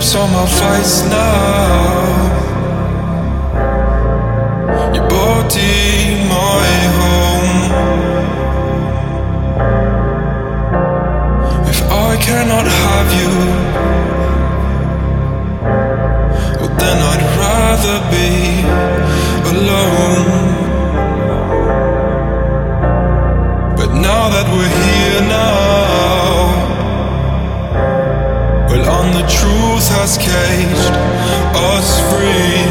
lips on my face now. Your body, my home. If I cannot have you, has caged us free.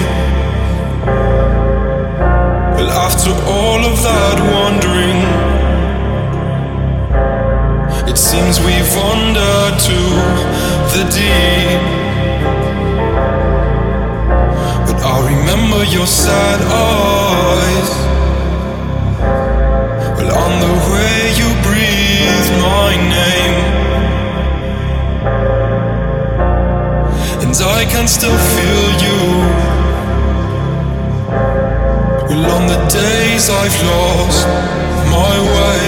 Well, after all of that wandering, it seems we've wandered to the deep. But I remember your sad eyes. Well, on the way and I can still feel you. Well, on the days I've lost my way,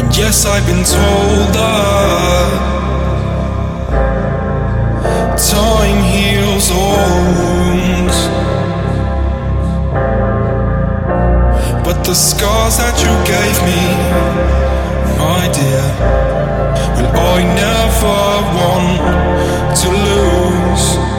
and yes, I've been told that time heals all wounds. But the scars that you gave me, my dear, will I never want to lose.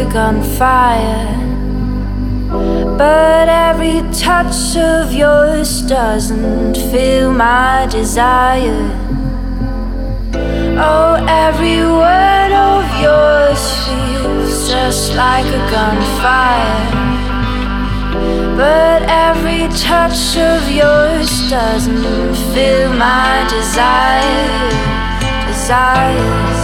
A gunfire. But every touch of yours doesn't feel my desire. Oh, every word of yours feels just like a gunfire. But every touch of yours doesn't feel my desire. Desire.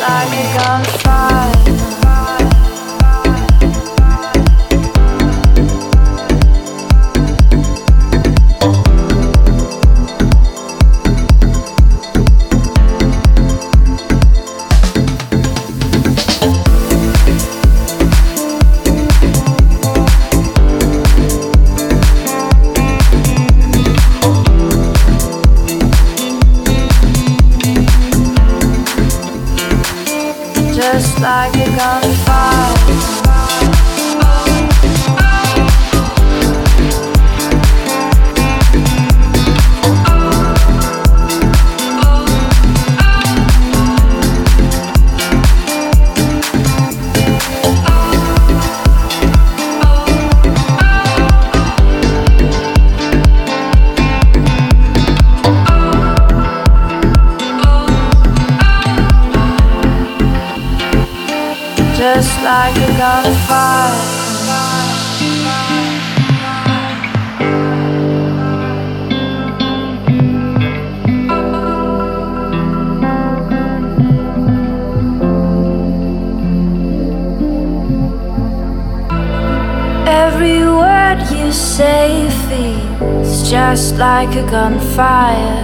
Like a gunfire like a gunfire.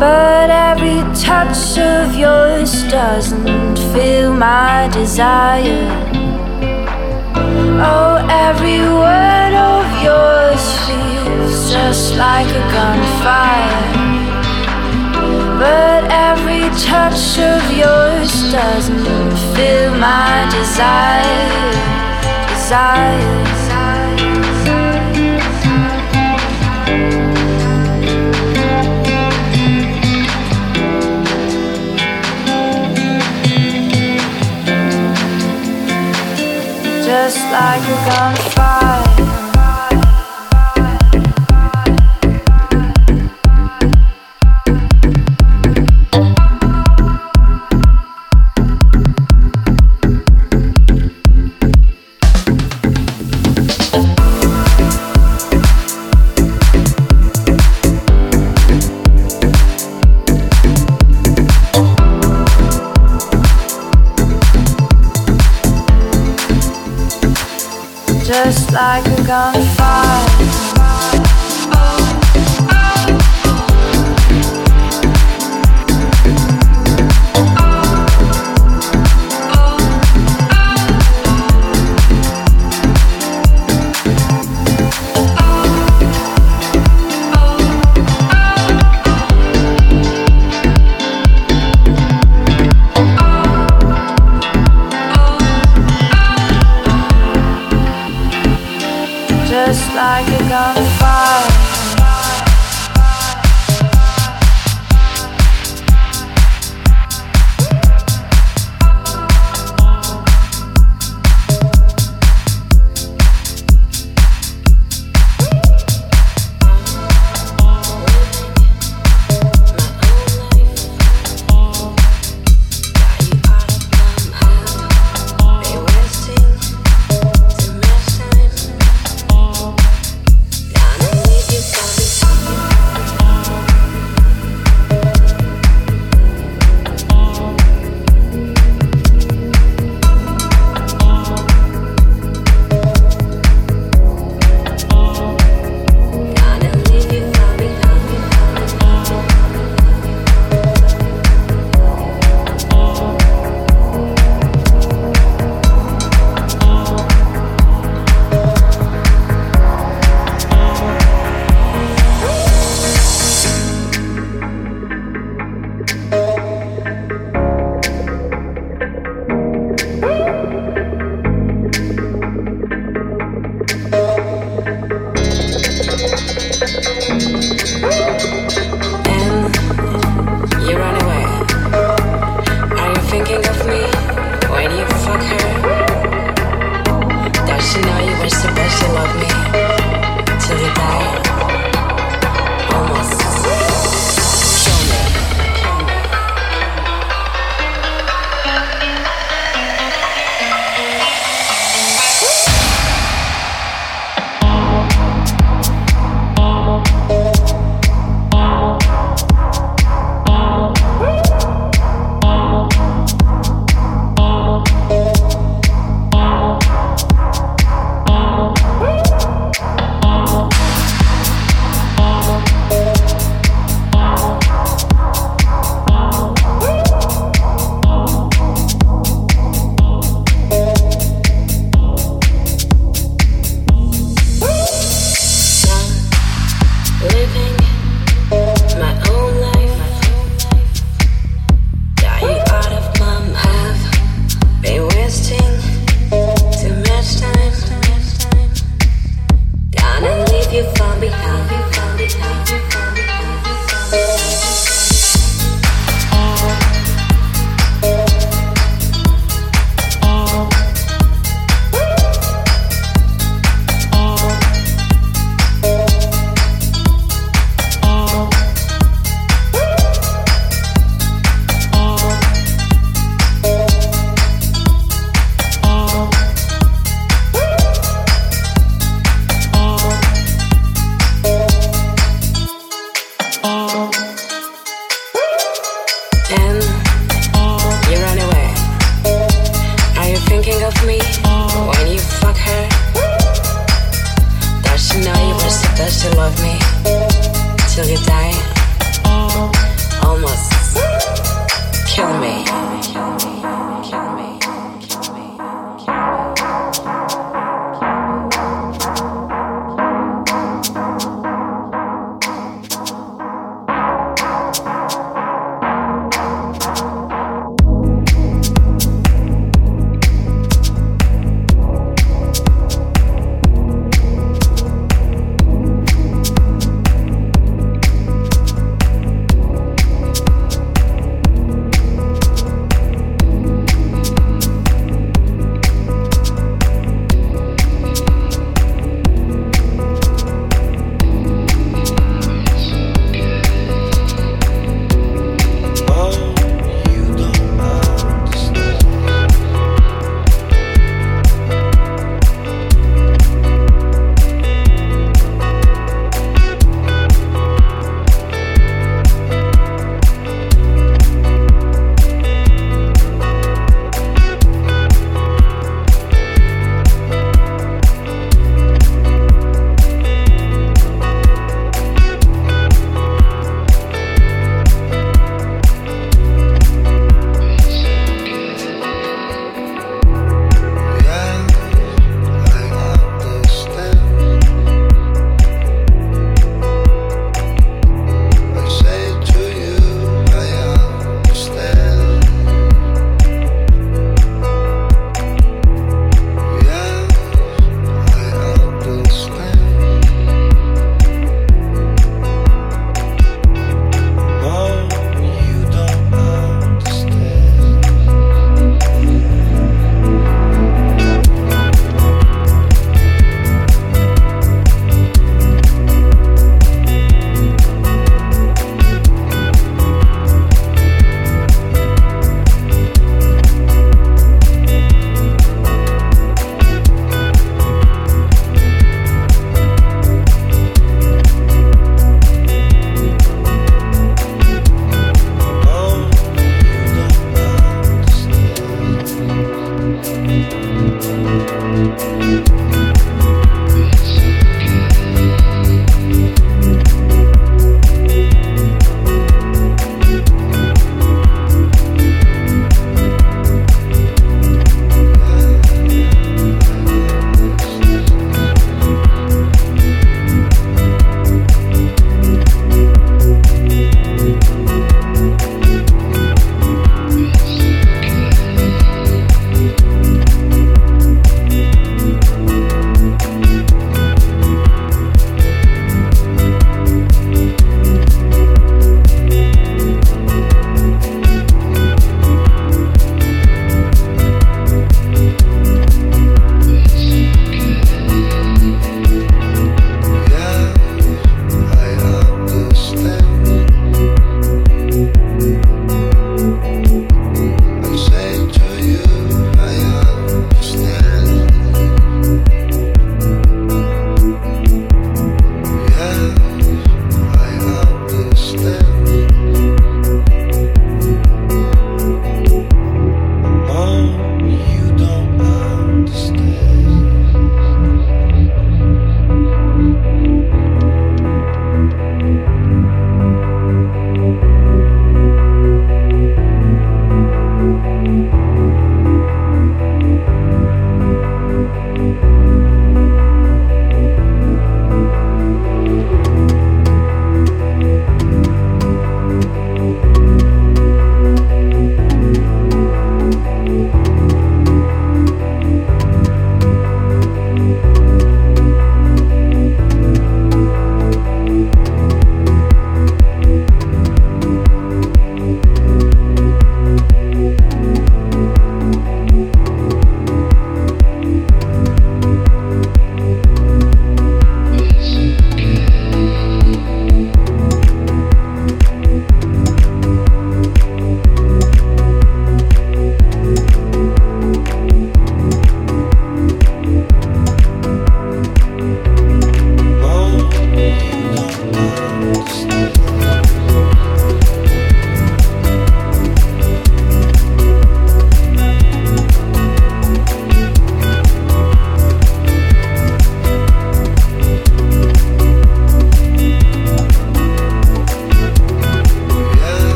But every touch of yours doesn't feel my desire. Oh, every word of yours feels just like a gunfire. But every touch of yours doesn't feel my desire. Desire. Like a gunfire.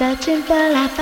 Searching for life,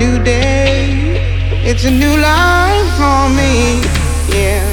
new day, it's a new life for me, yeah.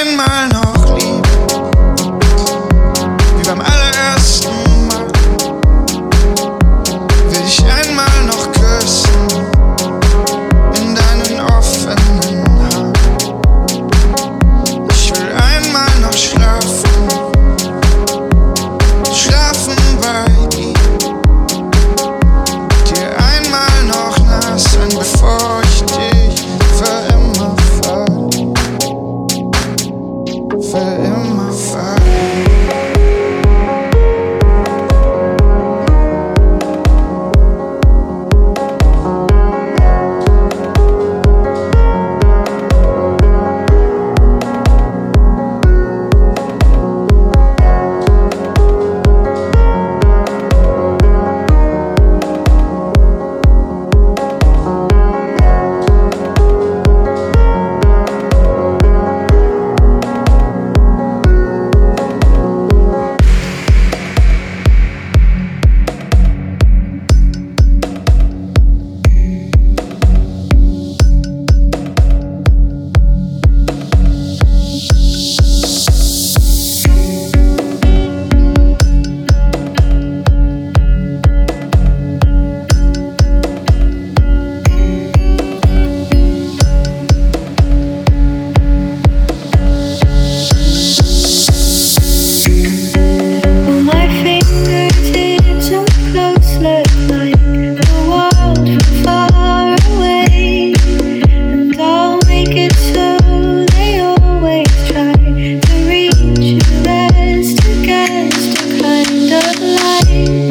einmal noch kind of light.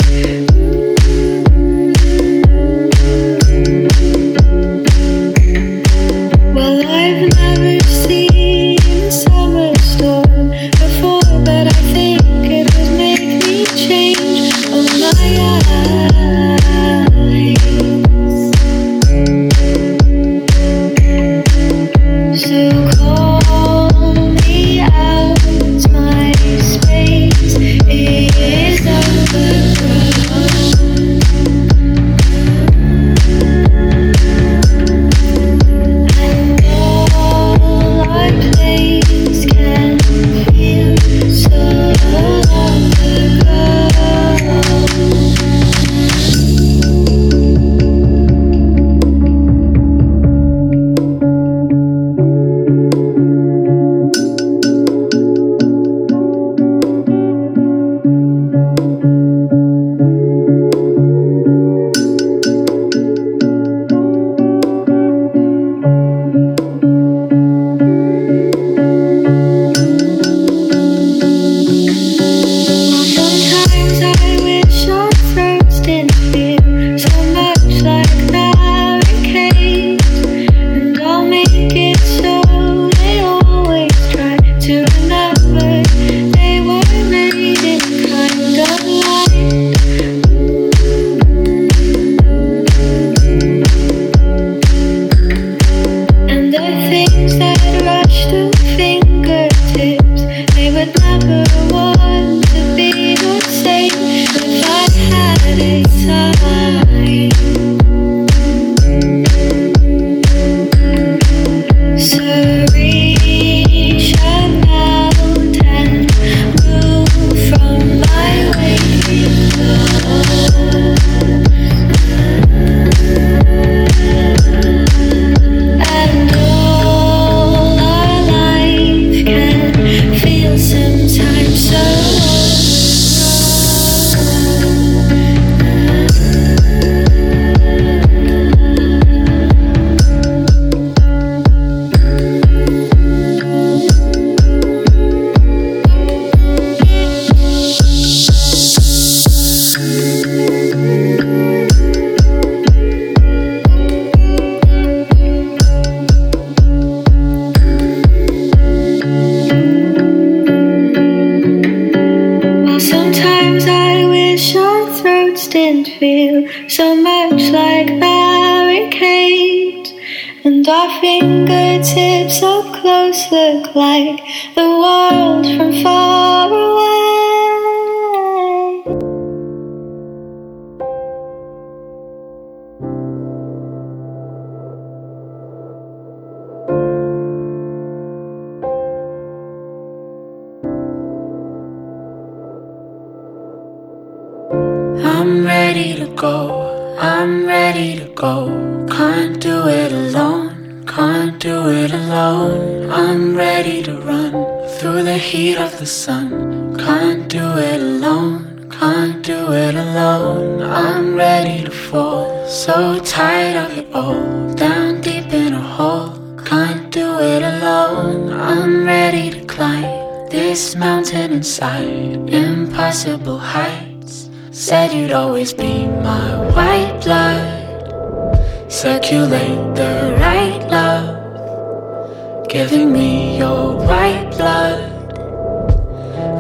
this mountain inside impossible heights. Said you'd always be my white blood. Circulate the right love, giving me your white blood.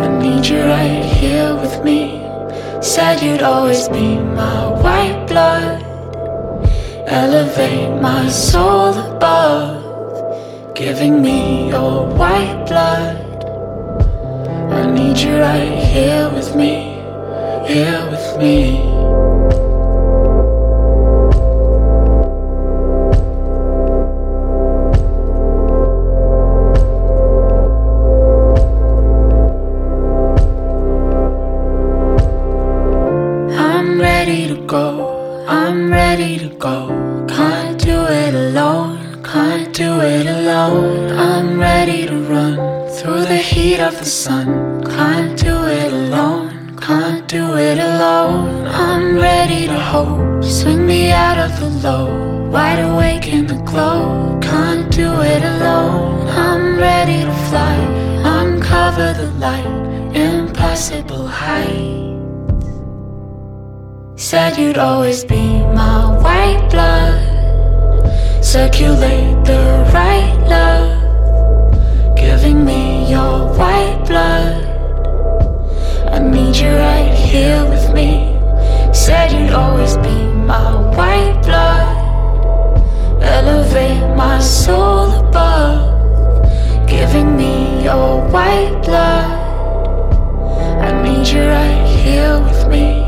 I need you right here with me. Said you'd always be my white blood. Elevate my soul above, giving me your white blood need you right here with me, here with me. my blood. I need you right here with me.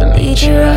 I need you right